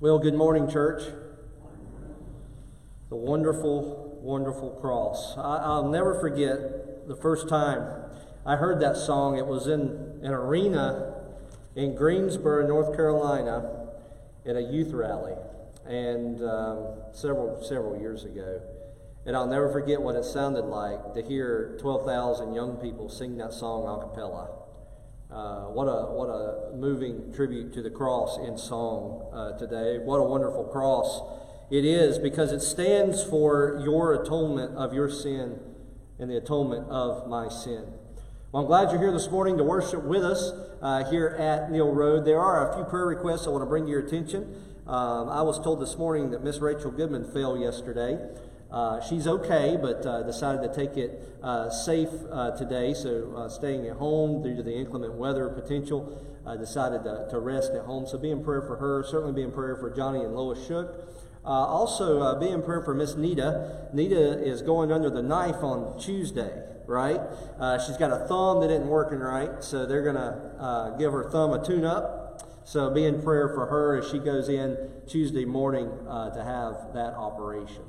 Well, good morning, church. The wonderful, wonderful cross. I, will never forget the first time I heard that song. It was in an arena in Greensboro, North Carolina, at a youth rally, and um, several several years ago. And I'll never forget what it sounded like to hear 12,000 young people sing that song a cappella. Uh, what a what a moving tribute to the cross in song uh, today. What a wonderful cross it is because it stands for your atonement of your sin and the atonement of my sin. Well, I'm glad you're here this morning to worship with us uh, here at Neil Road. There are a few prayer requests I want to bring to your attention. Um, I was told this morning that Miss Rachel Goodman fell yesterday. Uh, she's okay, but uh, decided to take it uh, safe uh, today. So, uh, staying at home due to the inclement weather potential, decided to, to, rest at home. So, be in prayer for her. Certainly, be in prayer for Johnny and Lois Shook. also, be in prayer for Miss Nita. Nita is going under the knife on Tuesday, right? she's got a thumb that isn't working right, so they're going to give her thumb a tune up. So, be in prayer for her as she goes in Tuesday morning to have that operation.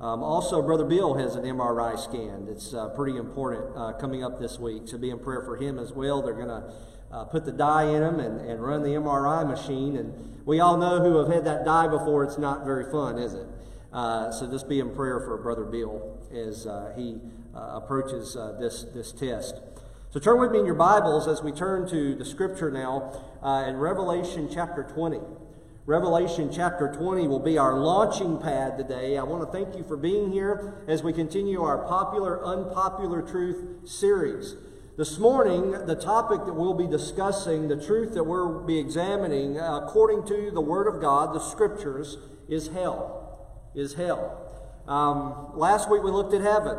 Um, also, Brother Bill has an MRI scan that's uh, pretty important uh, coming up this week, so be in prayer for him as well. They're going to uh, put the dye in him and, and run the MRI machine. And we all know who have had that dye before, it's not very fun, is it? Uh, so just be in prayer for Brother Bill as uh, he uh, approaches this, this test. So turn with me in your Bibles as we turn to the scripture now in Revelation chapter 20. Revelation chapter 20 will be our launching pad today. I want to thank you for being here as we continue our popular, unpopular truth series. This morning, the topic that we'll be discussing, the truth that we'll be examining, according to the Word of God, the Scriptures, is hell. Is hell. Um, last week we looked at heaven.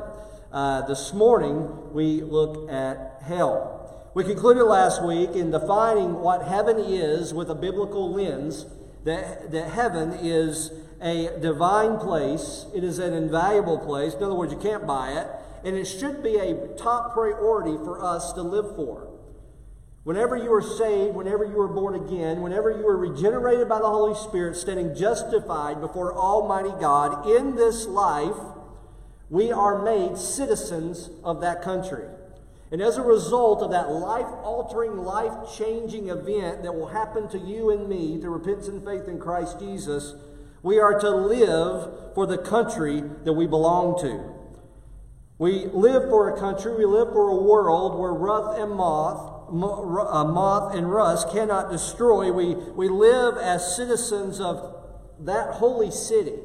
Uh, this morning we look at hell. We concluded last week in defining what heaven is with a biblical lens that, that heaven is a divine place, it is an invaluable place. In other words, you can't buy it, and it should be a top priority for us to live for. Whenever you are saved, whenever you are born again, whenever you are regenerated by the Holy Spirit, standing justified before Almighty God in this life, we are made citizens of that country. And as a result of that life altering, life changing event that will happen to you and me through repentance and faith in Christ Jesus, we are to live for the country that we belong to. We live for a country, we live for a world where rust and moth, uh, moth and rust cannot destroy. We, we live as citizens of that holy city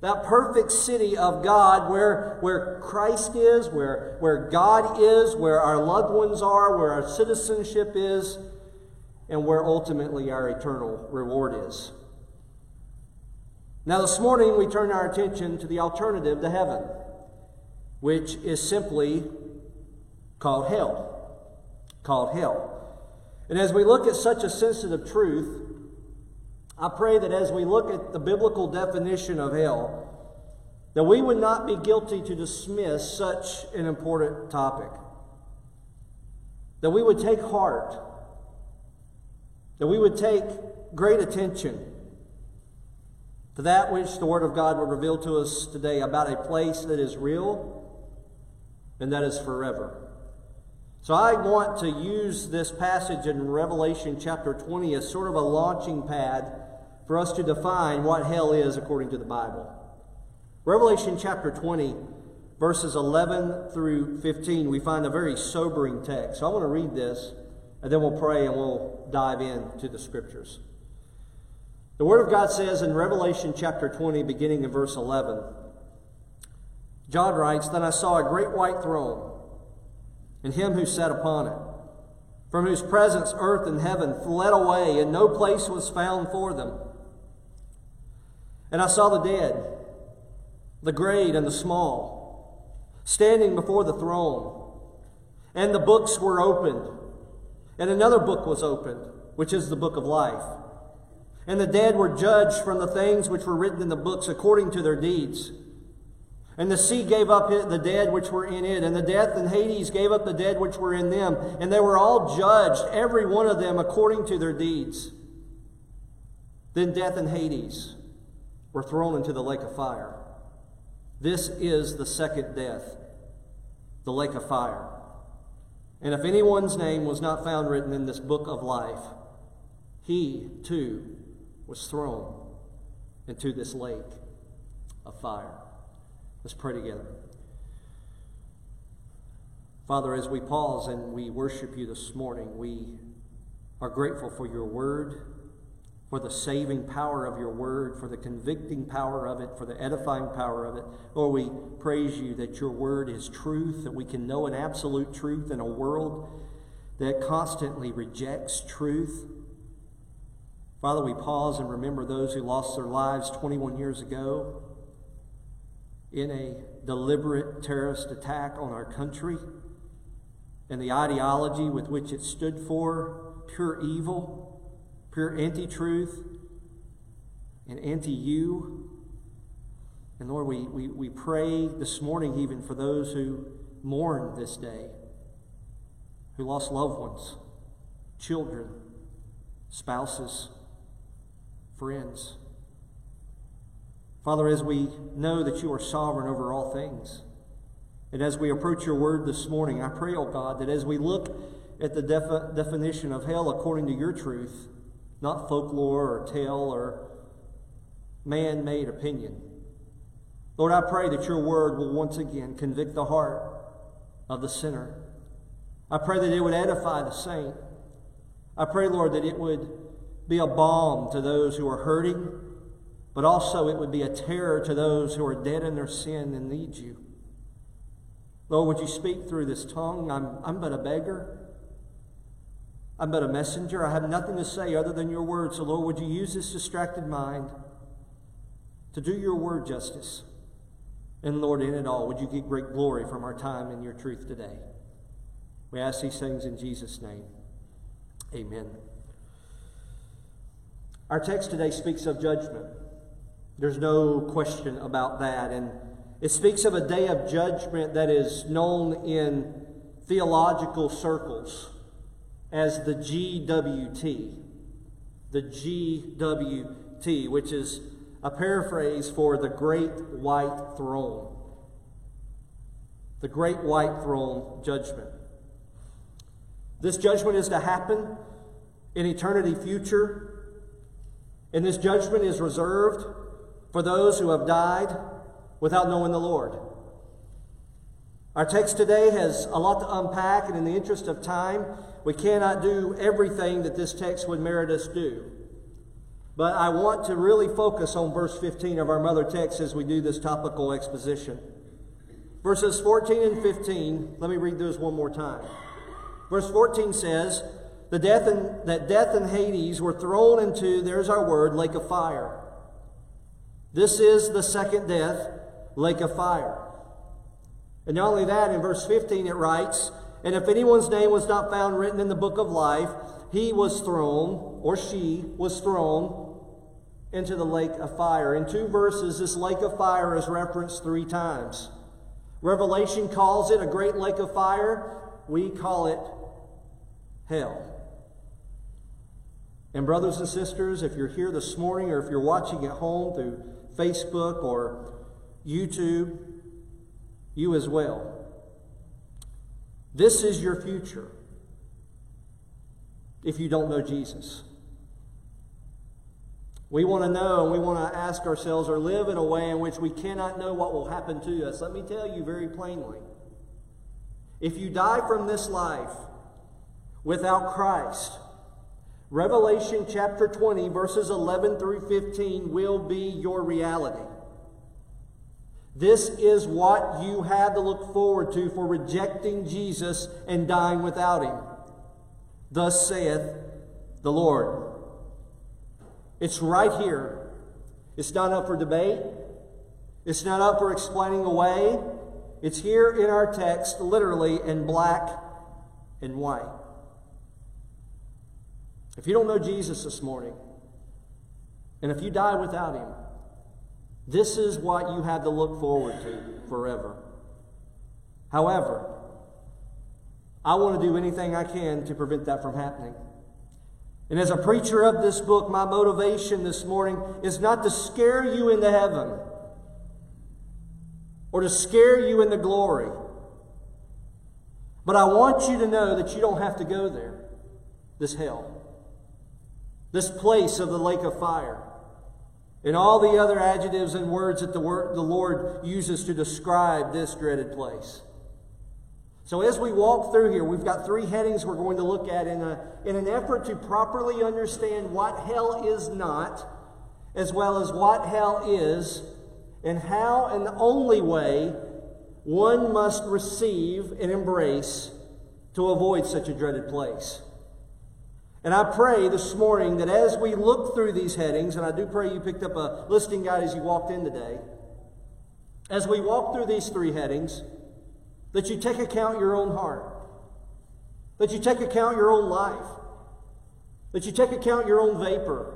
that perfect city of God where, where Christ is, where, where God is, where our loved ones are, where our citizenship is, and where ultimately our eternal reward is. Now, this morning we turn our attention to the alternative to heaven, which is simply called hell. Called hell. And as we look at such a sensitive truth, I pray that as we look at the biblical definition of hell, that we would not be guilty to dismiss such an important topic. That we would take heart. That we would take great attention to that which the Word of God would reveal to us today about a place that is real and that is forever. So I want to use this passage in Revelation chapter 20 as sort of a launching pad for us to define what hell is according to the Bible. Revelation chapter 20, verses 11 through 15, we find a very sobering text. So I want to read this, and then we'll pray and we'll dive into the scriptures. The Word of God says in Revelation chapter 20, beginning in verse 11, John writes, Then I saw a great white throne, and him who sat upon it, from whose presence earth and heaven fled away, and no place was found for them. And I saw the dead, the great and the small, standing before the throne. And the books were opened. And another book was opened, which is the book of life. And the dead were judged from the things which were written in the books according to their deeds. And the sea gave up the dead which were in it, and the death and Hades gave up the dead which were in them, and they were all judged, every one of them according to their deeds. Then death and Hades were thrown into the lake of fire. This is the second death, the lake of fire. And if anyone's name was not found written in this book of life, he too was thrown into this lake of fire. Let's pray together. Father, as we pause and we worship you this morning, we are grateful for your word for the saving power of your word, for the convicting power of it, for the edifying power of it. Lord, we praise you that your word is truth, that we can know an absolute truth in a world that constantly rejects truth. Father, we pause and remember those who lost their lives 21 years ago in a deliberate terrorist attack on our country and the ideology with which it stood for pure evil pure anti truth and anti you. And Lord, we, we, we pray this morning even for those who mourn this day, who lost loved ones, children, spouses, friends. Father, as we know that you are sovereign over all things, and as we approach your word this morning, I pray, oh God, that as we look at the defi- definition of hell according to your truth, not folklore or tale or man made opinion. Lord, I pray that your word will once again convict the heart of the sinner. I pray that it would edify the saint. I pray, Lord, that it would be a balm to those who are hurting, but also it would be a terror to those who are dead in their sin and need you. Lord, would you speak through this tongue? I'm, I'm but a beggar. I'm but a messenger. I have nothing to say other than your word. So, Lord, would you use this distracted mind to do your word justice? And, Lord, in it all, would you get great glory from our time in your truth today? We ask these things in Jesus' name. Amen. Our text today speaks of judgment. There's no question about that. And it speaks of a day of judgment that is known in theological circles as the GWT. The GWT, which is a paraphrase for the Great White Throne. The Great White Throne Judgment. This judgment is to happen in eternity future, and this judgment is reserved for those who have died without knowing the Lord. Our text today has a lot to unpack, and in the interest of time, we cannot do everything that this text would merit us do. But I want to really focus on verse 15 of our mother text as we do this topical exposition. Verses 14 and 15, let me read those one more time. Verse 14 says, the death and, that death and Hades were thrown into, there's our word, lake of fire. This is the second death, lake of fire. And not only that, in verse 15 it writes, and if anyone's name was not found written in the book of life, he was thrown, or she was thrown, into the lake of fire. In two verses, this lake of fire is referenced three times. Revelation calls it a great lake of fire. We call it hell. And, brothers and sisters, if you're here this morning or if you're watching at home through Facebook or YouTube, you as well. This is your future if you don't know Jesus. We want to know and we want to ask ourselves or live in a way in which we cannot know what will happen to us. Let me tell you very plainly. If you die from this life without Christ, Revelation chapter 20, verses 11 through 15 will be your reality. This is what you had to look forward to for rejecting Jesus and dying without him. Thus saith the Lord. It's right here. It's not up for debate. It's not up for explaining away. It's here in our text, literally in black and white. If you don't know Jesus this morning, and if you die without him, this is what you have to look forward to forever. However, I want to do anything I can to prevent that from happening. And as a preacher of this book, my motivation this morning is not to scare you into heaven or to scare you into glory. But I want you to know that you don't have to go there, this hell, this place of the lake of fire, and all the other adjectives and words that the, word, the Lord uses to describe this dreaded place. So, as we walk through here, we've got three headings we're going to look at in, a, in an effort to properly understand what hell is not, as well as what hell is, and how and the only way one must receive and embrace to avoid such a dreaded place. And I pray this morning that as we look through these headings, and I do pray you picked up a listing guide as you walked in today, as we walk through these three headings, that you take account your own heart. That you take account your own life. That you take account your own vapor.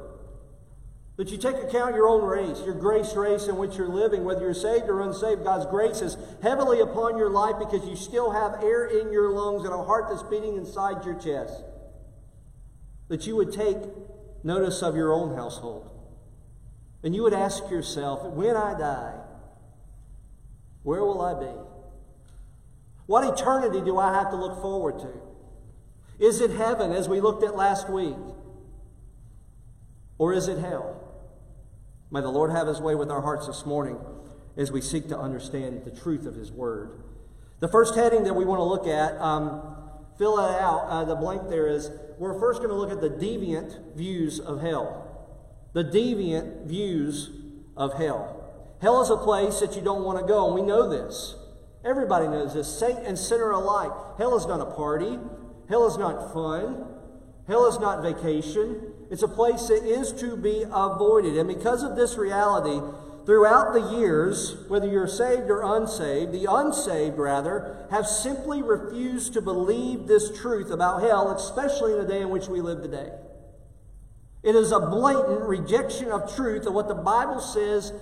That you take account your own race, your grace race in which you're living, whether you're saved or unsaved. God's grace is heavily upon your life because you still have air in your lungs and a heart that's beating inside your chest. That you would take notice of your own household. And you would ask yourself, when I die, where will I be? What eternity do I have to look forward to? Is it heaven, as we looked at last week? Or is it hell? May the Lord have his way with our hearts this morning as we seek to understand the truth of his word. The first heading that we want to look at, um, fill it out, uh, the blank there is, we're first going to look at the deviant views of hell. The deviant views of hell. Hell is a place that you don't want to go, and we know this. Everybody knows this. Saint and sinner alike. Hell is not a party. Hell is not fun. Hell is not vacation. It's a place that is to be avoided. And because of this reality, throughout the years, whether you're saved or unsaved, the unsaved rather, have simply refused to believe this truth about hell, especially in the day in which we live today. It is a blatant rejection of truth of what the Bible says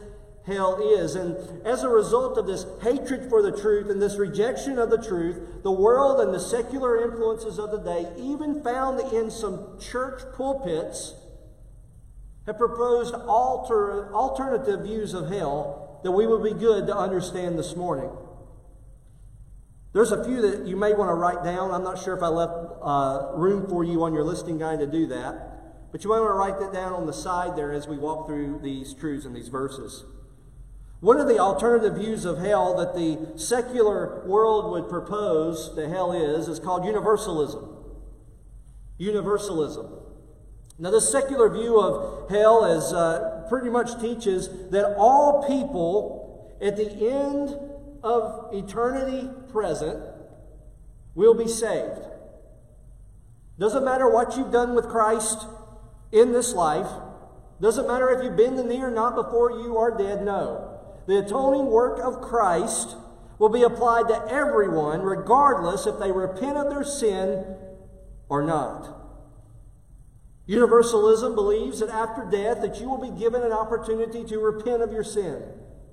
hell is. And as a result of this hatred for the truth and this rejection of the truth, the world and the secular influences of the day, even found in some church pulpits, have proposed alter, alternative views of hell that we would be good to understand this morning. There's a few that you may want to write down. I'm not sure if I left uh, room for you on your listing guide to do that. But you might want to write that down on the side there as we walk through these truths and these verses. One of the alternative views of hell that the secular world would propose that hell is is called universalism. Universalism. Now, the secular view of hell is uh, pretty much teaches that all people at the end of eternity present will be saved. Doesn't matter what you've done with Christ in this life. Doesn't matter if you've been the knee or not before you are dead. No. The atoning work of Christ will be applied to everyone, regardless if they repent of their sin or not. Universalism believes that after death that you will be given an opportunity to repent of your sin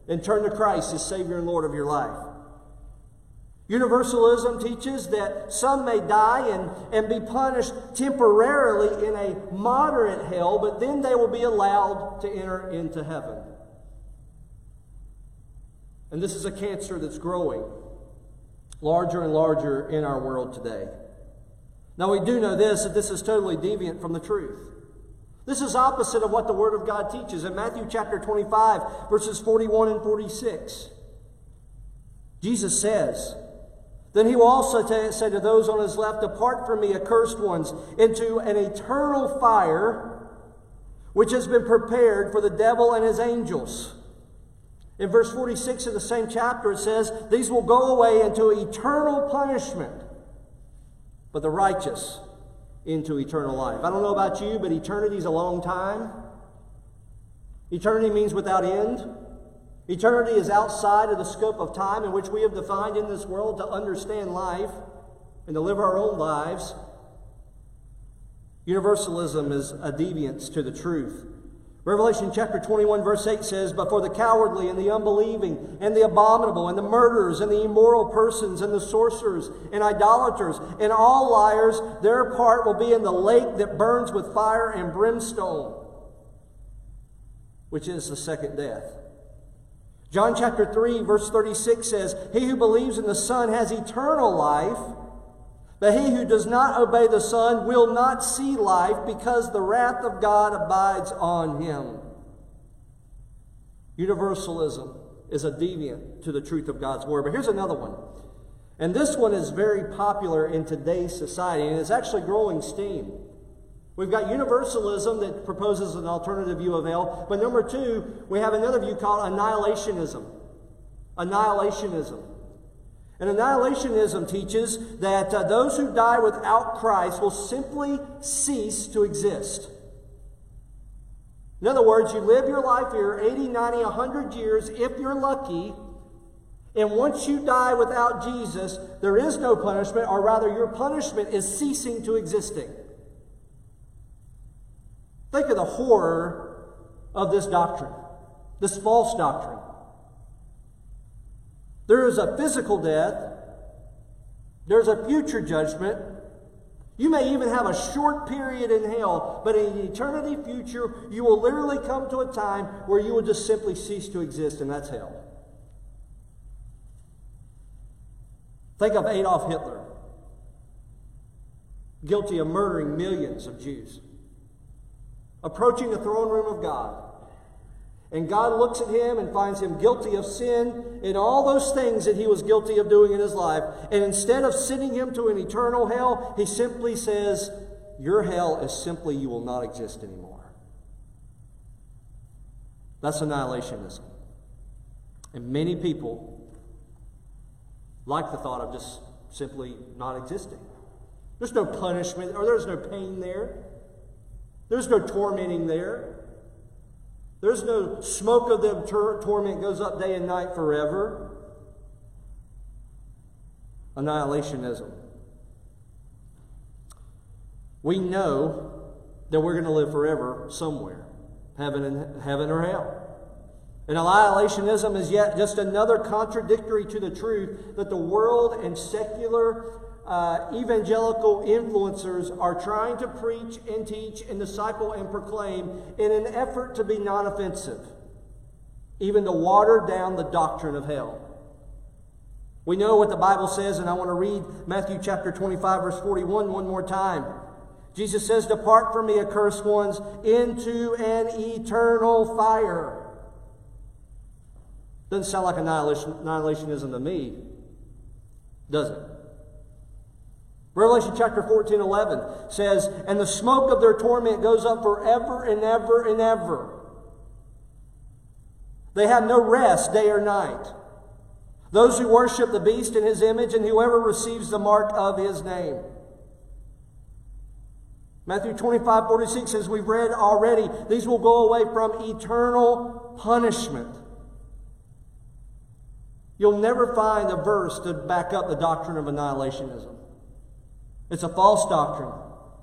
and turn to Christ as Savior and Lord of your life. Universalism teaches that some may die and, and be punished temporarily in a moderate hell, but then they will be allowed to enter into heaven. And this is a cancer that's growing larger and larger in our world today. Now, we do know this that this is totally deviant from the truth. This is opposite of what the Word of God teaches in Matthew chapter 25, verses 41 and 46. Jesus says, Then he will also t- say to those on his left, Depart from me, accursed ones, into an eternal fire which has been prepared for the devil and his angels. In verse 46 of the same chapter, it says, These will go away into eternal punishment, but the righteous into eternal life. I don't know about you, but eternity is a long time. Eternity means without end. Eternity is outside of the scope of time in which we have defined in this world to understand life and to live our own lives. Universalism is a deviance to the truth. Revelation chapter 21, verse 8 says, But for the cowardly and the unbelieving and the abominable and the murderers and the immoral persons and the sorcerers and idolaters and all liars, their part will be in the lake that burns with fire and brimstone, which is the second death. John chapter 3, verse 36 says, He who believes in the Son has eternal life. But he who does not obey the Son will not see life because the wrath of God abides on him. Universalism is a deviant to the truth of God's Word. But here's another one. And this one is very popular in today's society, and it's actually growing steam. We've got universalism that proposes an alternative view of hell, but number two, we have another view called annihilationism. Annihilationism. And annihilationism teaches that uh, those who die without Christ will simply cease to exist. In other words, you live your life here 80, 90, 100 years if you're lucky, and once you die without Jesus, there is no punishment, or rather, your punishment is ceasing to existing. Think of the horror of this doctrine, this false doctrine. There is a physical death. There's a future judgment. You may even have a short period in hell, but in eternity future, you will literally come to a time where you will just simply cease to exist, and that's hell. Think of Adolf Hitler, guilty of murdering millions of Jews, approaching the throne room of God. And God looks at him and finds him guilty of sin in all those things that he was guilty of doing in his life. And instead of sending him to an eternal hell, he simply says, Your hell is simply you will not exist anymore. That's annihilationism. And many people like the thought of just simply not existing. There's no punishment or there's no pain there. There's no tormenting there. There's no smoke of them tor- torment goes up day and night forever. Annihilationism. We know that we're going to live forever somewhere, heaven and heaven or hell. And annihilationism is yet just another contradictory to the truth that the world and secular uh, evangelical influencers are trying to preach and teach and disciple and proclaim in an effort to be non offensive, even to water down the doctrine of hell. We know what the Bible says, and I want to read Matthew chapter 25, verse 41 one more time. Jesus says, Depart from me, accursed ones, into an eternal fire. Doesn't sound like annihilation, annihilationism to me, does it? Revelation chapter 14, 11 says, And the smoke of their torment goes up forever and ever and ever. They have no rest day or night. Those who worship the beast in his image and whoever receives the mark of his name. Matthew 25, 46 says, We've read already, these will go away from eternal punishment. You'll never find a verse to back up the doctrine of annihilationism. It's a false doctrine.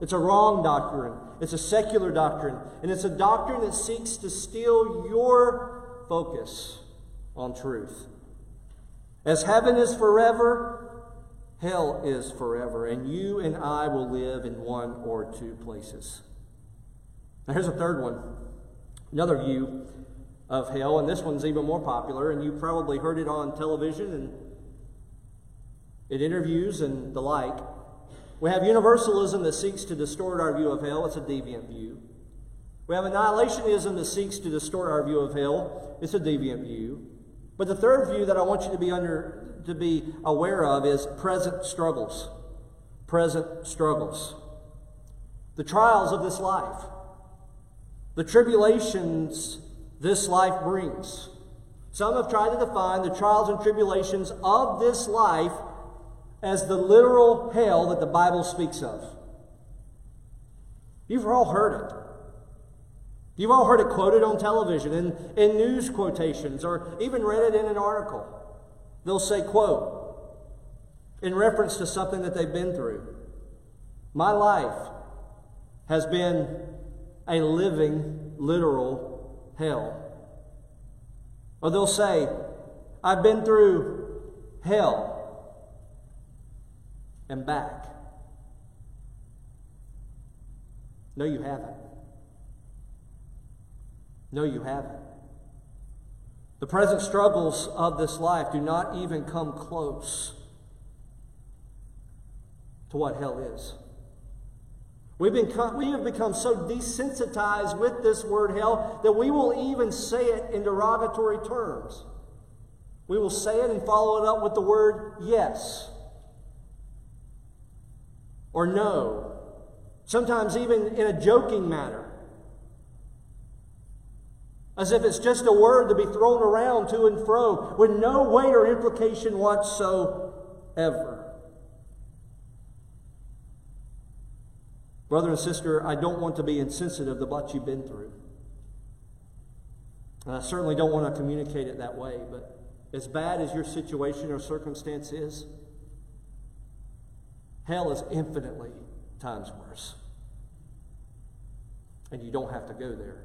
It's a wrong doctrine. It's a secular doctrine. And it's a doctrine that seeks to steal your focus on truth. As heaven is forever, hell is forever. And you and I will live in one or two places. Now, here's a third one. Another view of hell, and this one's even more popular, and you probably heard it on television and in interviews and the like. We have universalism that seeks to distort our view of hell. It's a deviant view. We have annihilationism that seeks to distort our view of hell. It's a deviant view. But the third view that I want you to be under to be aware of is present struggles. Present struggles. The trials of this life. The tribulations this life brings. Some have tried to define the trials and tribulations of this life as the literal hell that the Bible speaks of. You've all heard it. You've all heard it quoted on television, in, in news quotations, or even read it in an article. They'll say, quote, in reference to something that they've been through. My life has been a living, literal hell. Or they'll say, I've been through hell and back. No, you haven't. No, you haven't. The present struggles of this life do not even come close to what hell is. We've been, we have become so desensitized with this word hell that we will even say it in derogatory terms. We will say it and follow it up with the word yes or no, sometimes even in a joking manner. As if it's just a word to be thrown around to and fro with no weight or implication whatsoever. Brother and sister, I don't want to be insensitive to what you've been through. And I certainly don't want to communicate it that way, but as bad as your situation or circumstance is, hell is infinitely times worse. And you don't have to go there.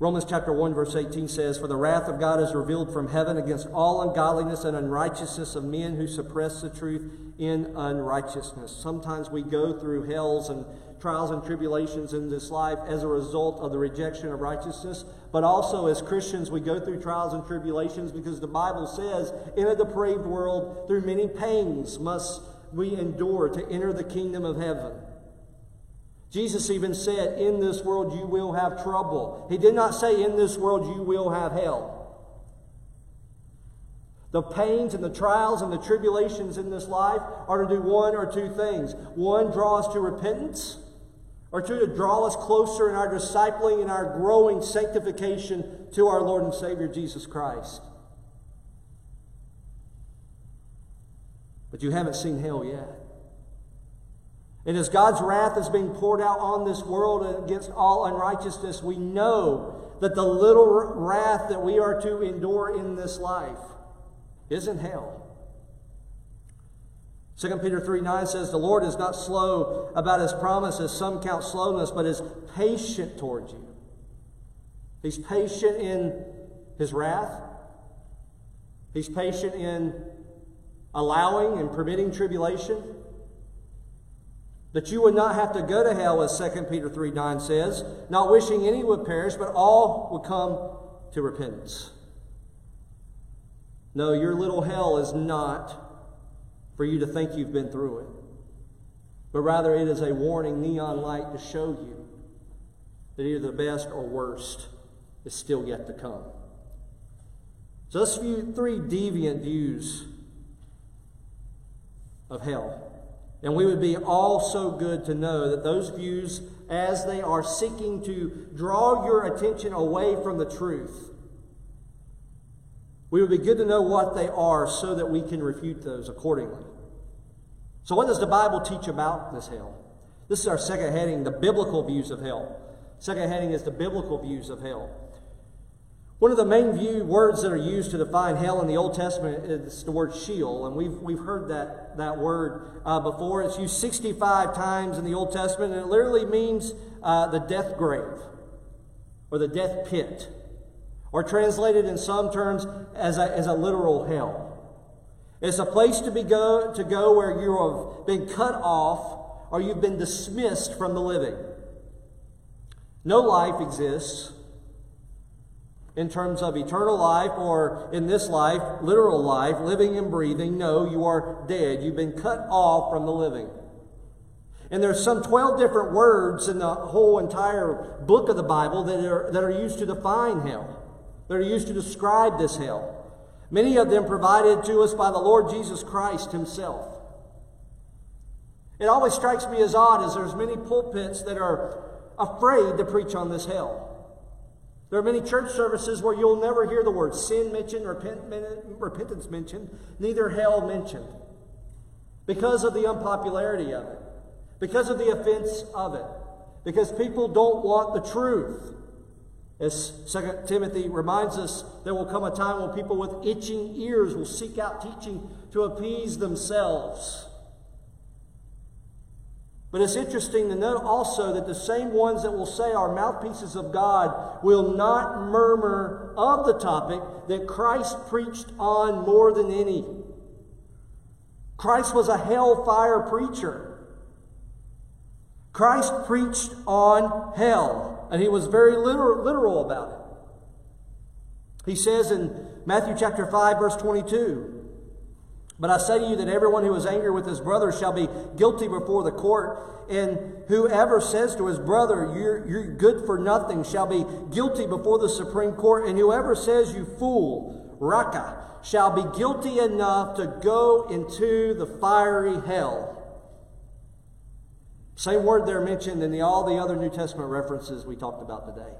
Romans chapter 1 verse 18 says, For the wrath of God is revealed from heaven against all ungodliness and unrighteousness of men who suppress the truth in unrighteousness. Sometimes we go through hells and trials and tribulations in this life as a result of the rejection of righteousness, but also as Christians we go through trials and tribulations because the Bible says, in a depraved world, through many pains must we endure to enter the kingdom of heaven. Jesus even said, In this world you will have trouble. He did not say, In this world you will have hell. The pains and the trials and the tribulations in this life are to do one or two things. One, draw us to repentance, or two, to draw us closer in our discipling and our growing sanctification to our Lord and Savior Jesus Christ. But you haven't seen hell yet. And as God's wrath is being poured out on this world against all unrighteousness, we know that the little wrath that we are to endure in this life isn't hell. 2 Peter 3 9 says, The Lord is not slow about his promises, some count slowness, but is patient towards you. He's patient in his wrath, he's patient in allowing and permitting tribulation that you would not have to go to hell, as 2 Peter 3 9 says, not wishing any would perish, but all would come to repentance. No, your little hell is not for you to think you've been through it, but rather it is a warning neon light to show you that either the best or worst is still yet to come. So view three deviant views of hell. And we would be all so good to know that those views, as they are seeking to draw your attention away from the truth, we would be good to know what they are so that we can refute those accordingly. So, what does the Bible teach about this hell? This is our second heading the biblical views of hell. Second heading is the biblical views of hell. One of the main view words that are used to define hell in the Old Testament is the word Sheol, and we've, we've heard that, that word uh, before. It's used 65 times in the Old Testament, and it literally means uh, the death grave or the death pit, or translated in some terms as a, as a literal hell. It's a place to, be go, to go where you have been cut off or you've been dismissed from the living. No life exists in terms of eternal life or in this life, literal life, living and breathing. No, you are dead. You've been cut off from the living. And there's some 12 different words in the whole entire book of the Bible that are, that are used to define hell, that are used to describe this hell. Many of them provided to us by the Lord Jesus Christ himself. It always strikes me as odd as there's many pulpits that are afraid to preach on this hell. There are many church services where you'll never hear the word sin mentioned, repent, repentance mentioned, neither hell mentioned. Because of the unpopularity of it, because of the offense of it, because people don't want the truth. As 2 Timothy reminds us, there will come a time when people with itching ears will seek out teaching to appease themselves. But it's interesting to note also that the same ones that will say are mouthpieces of God will not murmur of the topic that Christ preached on more than any. Christ was a hellfire preacher. Christ preached on hell, and he was very literal, literal about it. He says in Matthew chapter 5, verse 22, but I say to you that everyone who is angry with his brother shall be guilty before the court. And whoever says to his brother, you're, you're good for nothing, shall be guilty before the Supreme Court. And whoever says, you fool, raca, shall be guilty enough to go into the fiery hell. Same word there mentioned in the, all the other New Testament references we talked about today.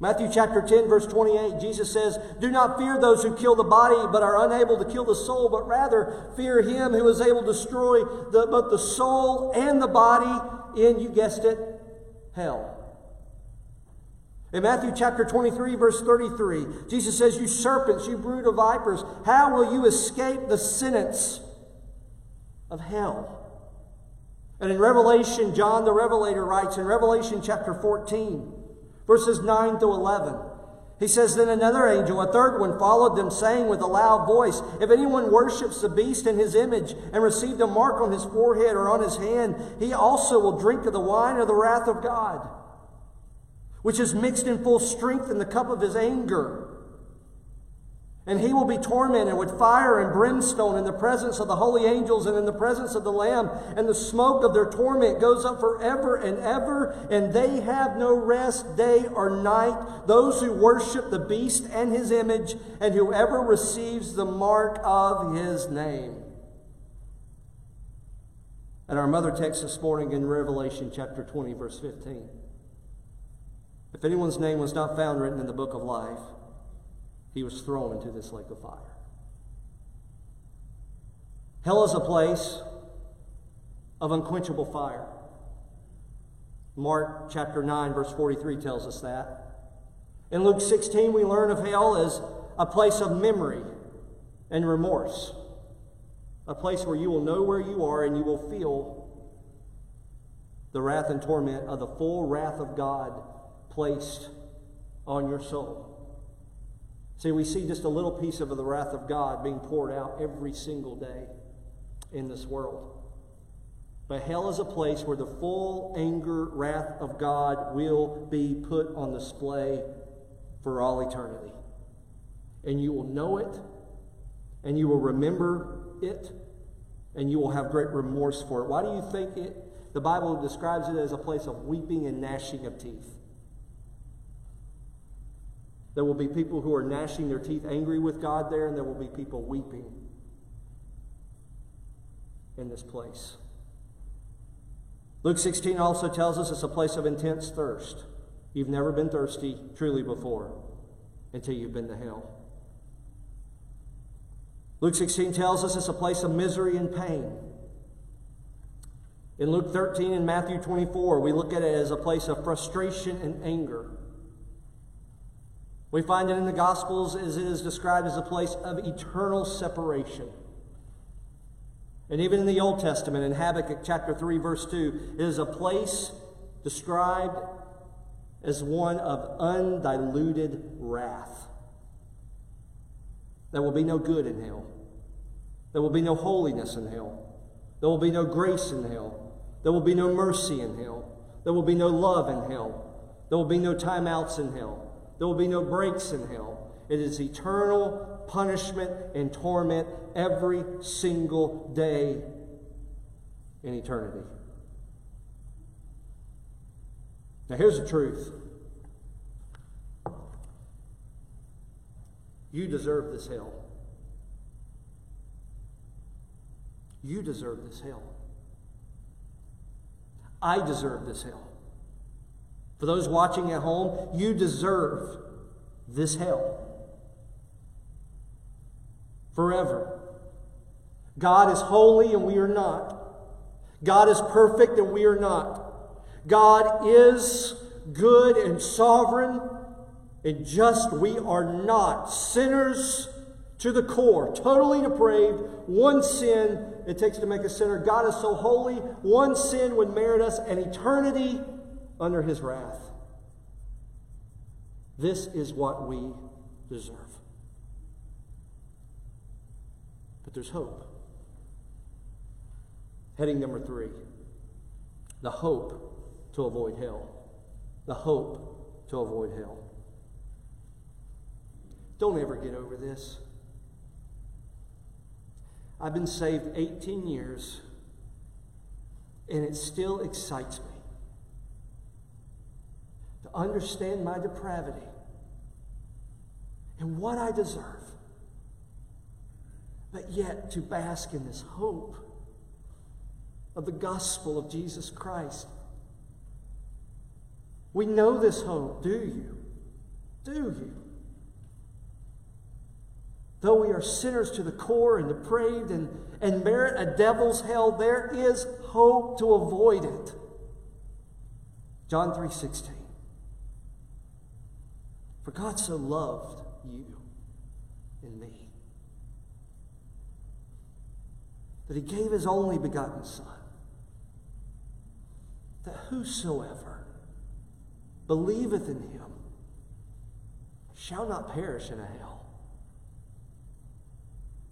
Matthew chapter 10, verse 28, Jesus says, Do not fear those who kill the body, but are unable to kill the soul, but rather fear him who is able to destroy the, both the soul and the body in, you guessed it, hell. In Matthew chapter 23, verse 33, Jesus says, You serpents, you brood of vipers, how will you escape the sentence of hell? And in Revelation, John the Revelator writes in Revelation chapter 14, verses 9 to 11. He says, Then another angel, a third one, followed them, saying with a loud voice, If anyone worships the beast in his image and received a mark on his forehead or on his hand, he also will drink of the wine of the wrath of God, which is mixed in full strength in the cup of his anger. And he will be tormented with fire and brimstone in the presence of the holy angels and in the presence of the Lamb. And the smoke of their torment goes up forever and ever. And they have no rest day or night. Those who worship the beast and his image, and whoever receives the mark of his name. And our mother text this morning in Revelation chapter 20, verse 15. If anyone's name was not found written in the book of life, he was thrown into this lake of fire. Hell is a place of unquenchable fire. Mark chapter 9, verse 43 tells us that. In Luke 16, we learn of hell as a place of memory and remorse, a place where you will know where you are and you will feel the wrath and torment of the full wrath of God placed on your soul. See, we see just a little piece of the wrath of God being poured out every single day in this world. But hell is a place where the full anger, wrath of God will be put on display for all eternity. And you will know it, and you will remember it, and you will have great remorse for it. Why do you think it? The Bible describes it as a place of weeping and gnashing of teeth. There will be people who are gnashing their teeth angry with God there, and there will be people weeping in this place. Luke 16 also tells us it's a place of intense thirst. You've never been thirsty truly before until you've been to hell. Luke 16 tells us it's a place of misery and pain. In Luke 13 and Matthew 24, we look at it as a place of frustration and anger. We find it in the Gospels as it is described as a place of eternal separation. And even in the Old Testament, in Habakkuk chapter 3, verse 2, it is a place described as one of undiluted wrath. There will be no good in hell. There will be no holiness in hell. There will be no grace in hell. There will be no mercy in hell. There will be no love in hell. There will be no timeouts in hell. There will be no breaks in hell. It is eternal punishment and torment every single day in eternity. Now, here's the truth you deserve this hell. You deserve this hell. I deserve this hell. For those watching at home, you deserve this hell forever. God is holy and we are not. God is perfect and we are not. God is good and sovereign and just. We are not. Sinners to the core, totally depraved, one sin it takes to make a sinner. God is so holy, one sin would merit us an eternity under his wrath. This is what we deserve. But there's hope. Heading number three the hope to avoid hell. The hope to avoid hell. Don't ever get over this. I've been saved 18 years, and it still excites me to understand my depravity and what I deserve, but yet to bask in this hope of the gospel of Jesus Christ. We know this hope, do you? Do you? Though we are sinners to the core and depraved and, and merit a devil's hell, there is hope to avoid it. John 3:16. For God so loved you and me that he gave his only begotten Son, that whosoever believeth in him shall not perish in a hell,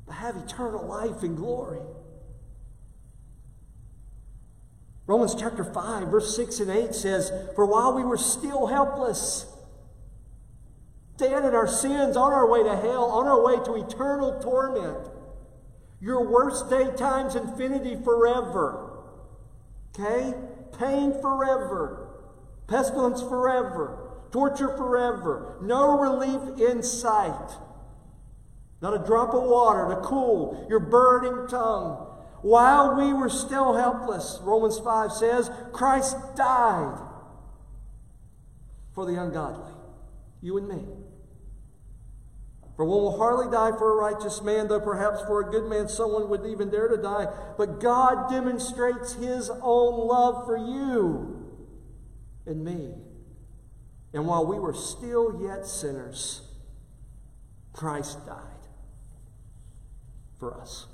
but have eternal life and glory. Romans chapter 5, verse 6 and 8 says, For while we were still helpless, dead in our sins, on our way to hell, on our way to eternal torment, your worst day times infinity forever. Okay? Pain forever. Pestilence forever. Torture forever. No relief in sight. Not a drop of water to cool your burning tongue. While we were still helpless, Romans 5 says, Christ died for the ungodly, you and me. For one will hardly die for a righteous man, though perhaps for a good man someone would even dare to die. But God demonstrates his own love for you and me. And while we were still yet sinners, Christ died for us.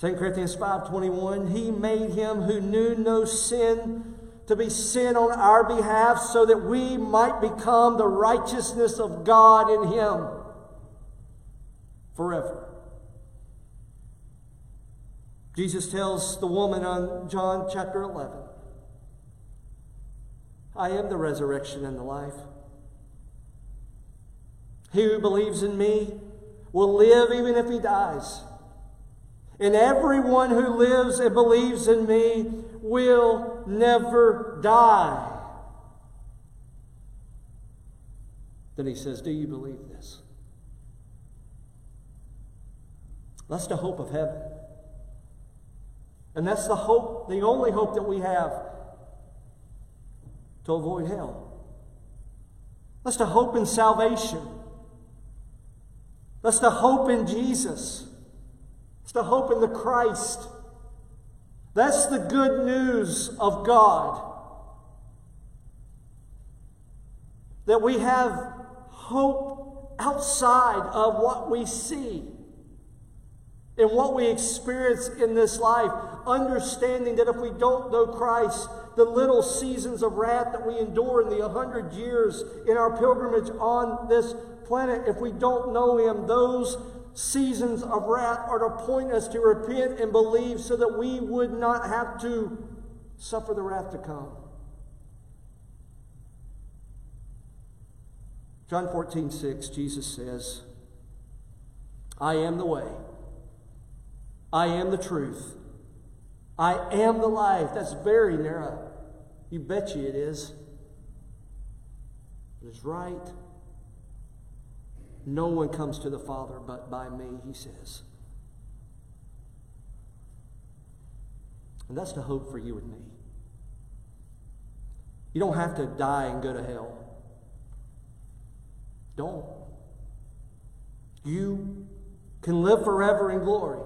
2 Corinthians 5:21 He made him who knew no sin to be sin on our behalf so that we might become the righteousness of God in him forever. Jesus tells the woman on John chapter 11 I am the resurrection and the life. He who believes in me will live even if he dies. And everyone who lives and believes in me will never die. Then he says, Do you believe this? That's the hope of heaven. And that's the hope, the only hope that we have to avoid hell. That's the hope in salvation. That's the hope in Jesus. It's the hope in the Christ. That's the good news of God. That we have hope outside of what we see and what we experience in this life, understanding that if we don't know Christ, the little seasons of wrath that we endure in the hundred years in our pilgrimage on this planet, if we don't know Him, those seasons of wrath are to point us to repent and believe so that we would not have to suffer the wrath to come. John 14, 6, Jesus says, I am the way. I am the truth. I am the life. That's very narrow. You bet you it is. It's right. No one comes to the Father but by me, he says. And that's the hope for you and me. You don't have to die and go to hell. Don't. You can live forever in glory.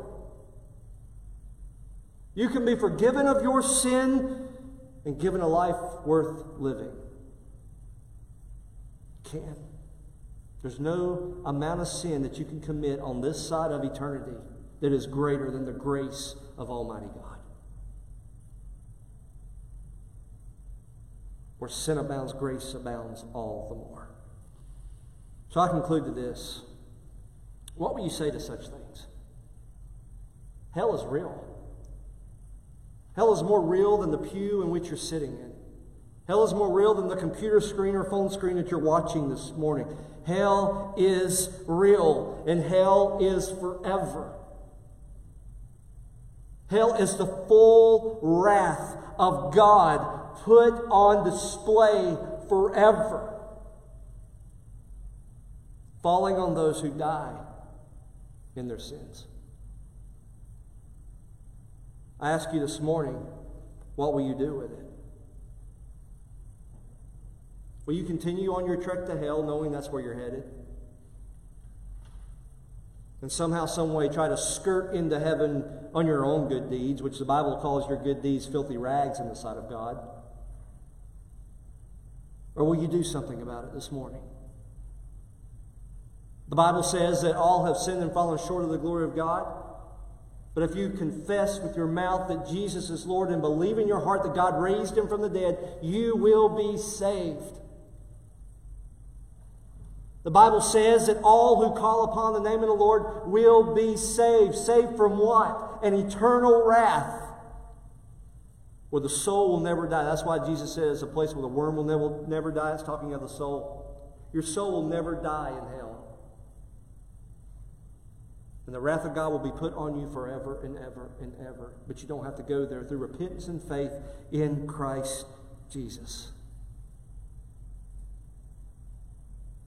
You can be forgiven of your sin and given a life worth living. Can. There's no amount of sin that you can commit on this side of eternity that is greater than the grace of Almighty God. Where sin abounds, grace abounds all the more. So I conclude to this. What will you say to such things? Hell is real. Hell is more real than the pew in which you're sitting in. Hell is more real than the computer screen or phone screen that you're watching this morning. Hell is real, and hell is forever. Hell is the full wrath of God put on display forever, falling on those who die in their sins. I ask you this morning, what will you do with it? Will you continue on your trek to hell knowing that's where you're headed? And somehow, some way, try to skirt into heaven on your own good deeds, which the Bible calls your good deeds filthy rags in the sight of God? Or will you do something about it this morning? The Bible says that all have sinned and fallen short of the glory of God. But if you confess with your mouth that Jesus is Lord and believe in your heart that God raised him from the dead, you will be saved. The Bible says that all who call upon the name of the Lord will be saved. Saved from what? An eternal wrath where the soul will never die. That's why Jesus says a place where the worm will never, never die. It's talking of the soul. Your soul will never die in hell. And the wrath of God will be put on you forever and ever and ever. But you don't have to go there through repentance and faith in Christ Jesus.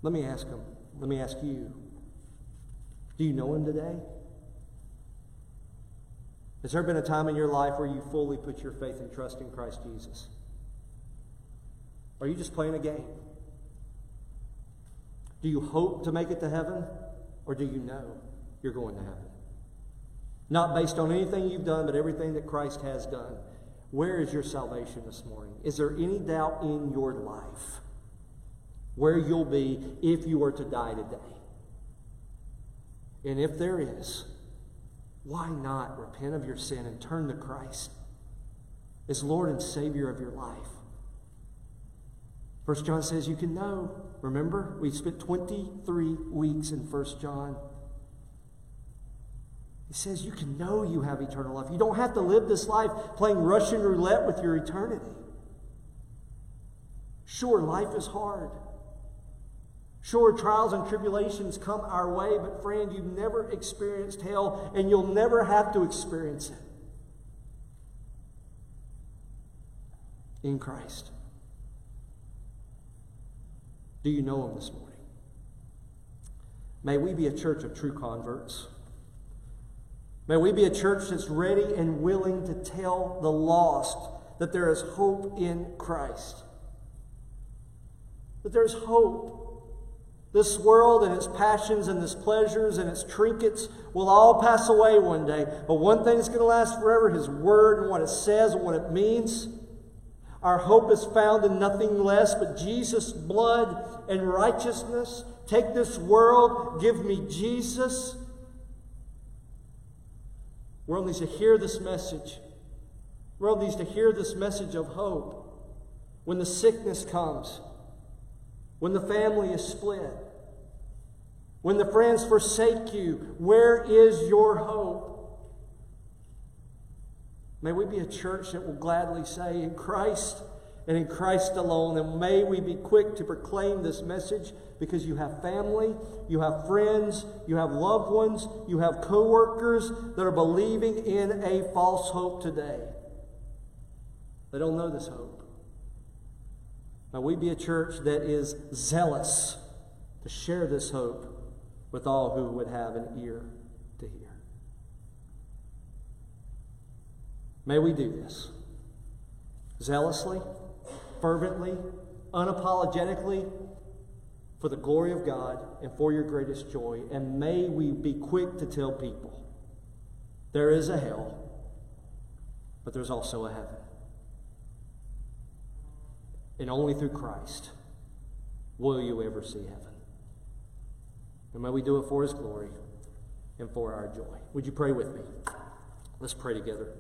Let me ask him. Let me ask you. Do you know him today? Has there been a time in your life where you fully put your faith and trust in Christ Jesus? Are you just playing a game? Do you hope to make it to heaven? Or do you know you're going to heaven? Not based on anything you've done, but everything that Christ has done. Where is your salvation this morning? Is there any doubt in your life? Where you'll be if you were to die today. And if there is, why not repent of your sin and turn to Christ as Lord and Savior of your life? First John says you can know. Remember, we spent 23 weeks in First John. He says you can know you have eternal life. You don't have to live this life playing Russian roulette with your eternity. Sure, life is hard. Sure, trials and tribulations come our way, but friend, you've never experienced hell and you'll never have to experience it. In Christ. Do you know Him this morning? May we be a church of true converts. May we be a church that's ready and willing to tell the lost that there is hope in Christ. That there's hope this world and its passions and its pleasures and its trinkets will all pass away one day. But one thing is going to last forever His Word and what it says and what it means. Our hope is found in nothing less but Jesus' blood and righteousness. Take this world, give me Jesus. World needs to hear this message. World needs to hear this message of hope. When the sickness comes, when the family is split, when the friends forsake you, where is your hope? May we be a church that will gladly say, in Christ and in Christ alone. And may we be quick to proclaim this message because you have family, you have friends, you have loved ones, you have coworkers that are believing in a false hope today. They don't know this hope. May we be a church that is zealous to share this hope with all who would have an ear to hear. May we do this zealously, fervently, unapologetically, for the glory of God and for your greatest joy. And may we be quick to tell people there is a hell, but there's also a heaven. And only through Christ will you ever see heaven. And may we do it for His glory and for our joy. Would you pray with me? Let's pray together.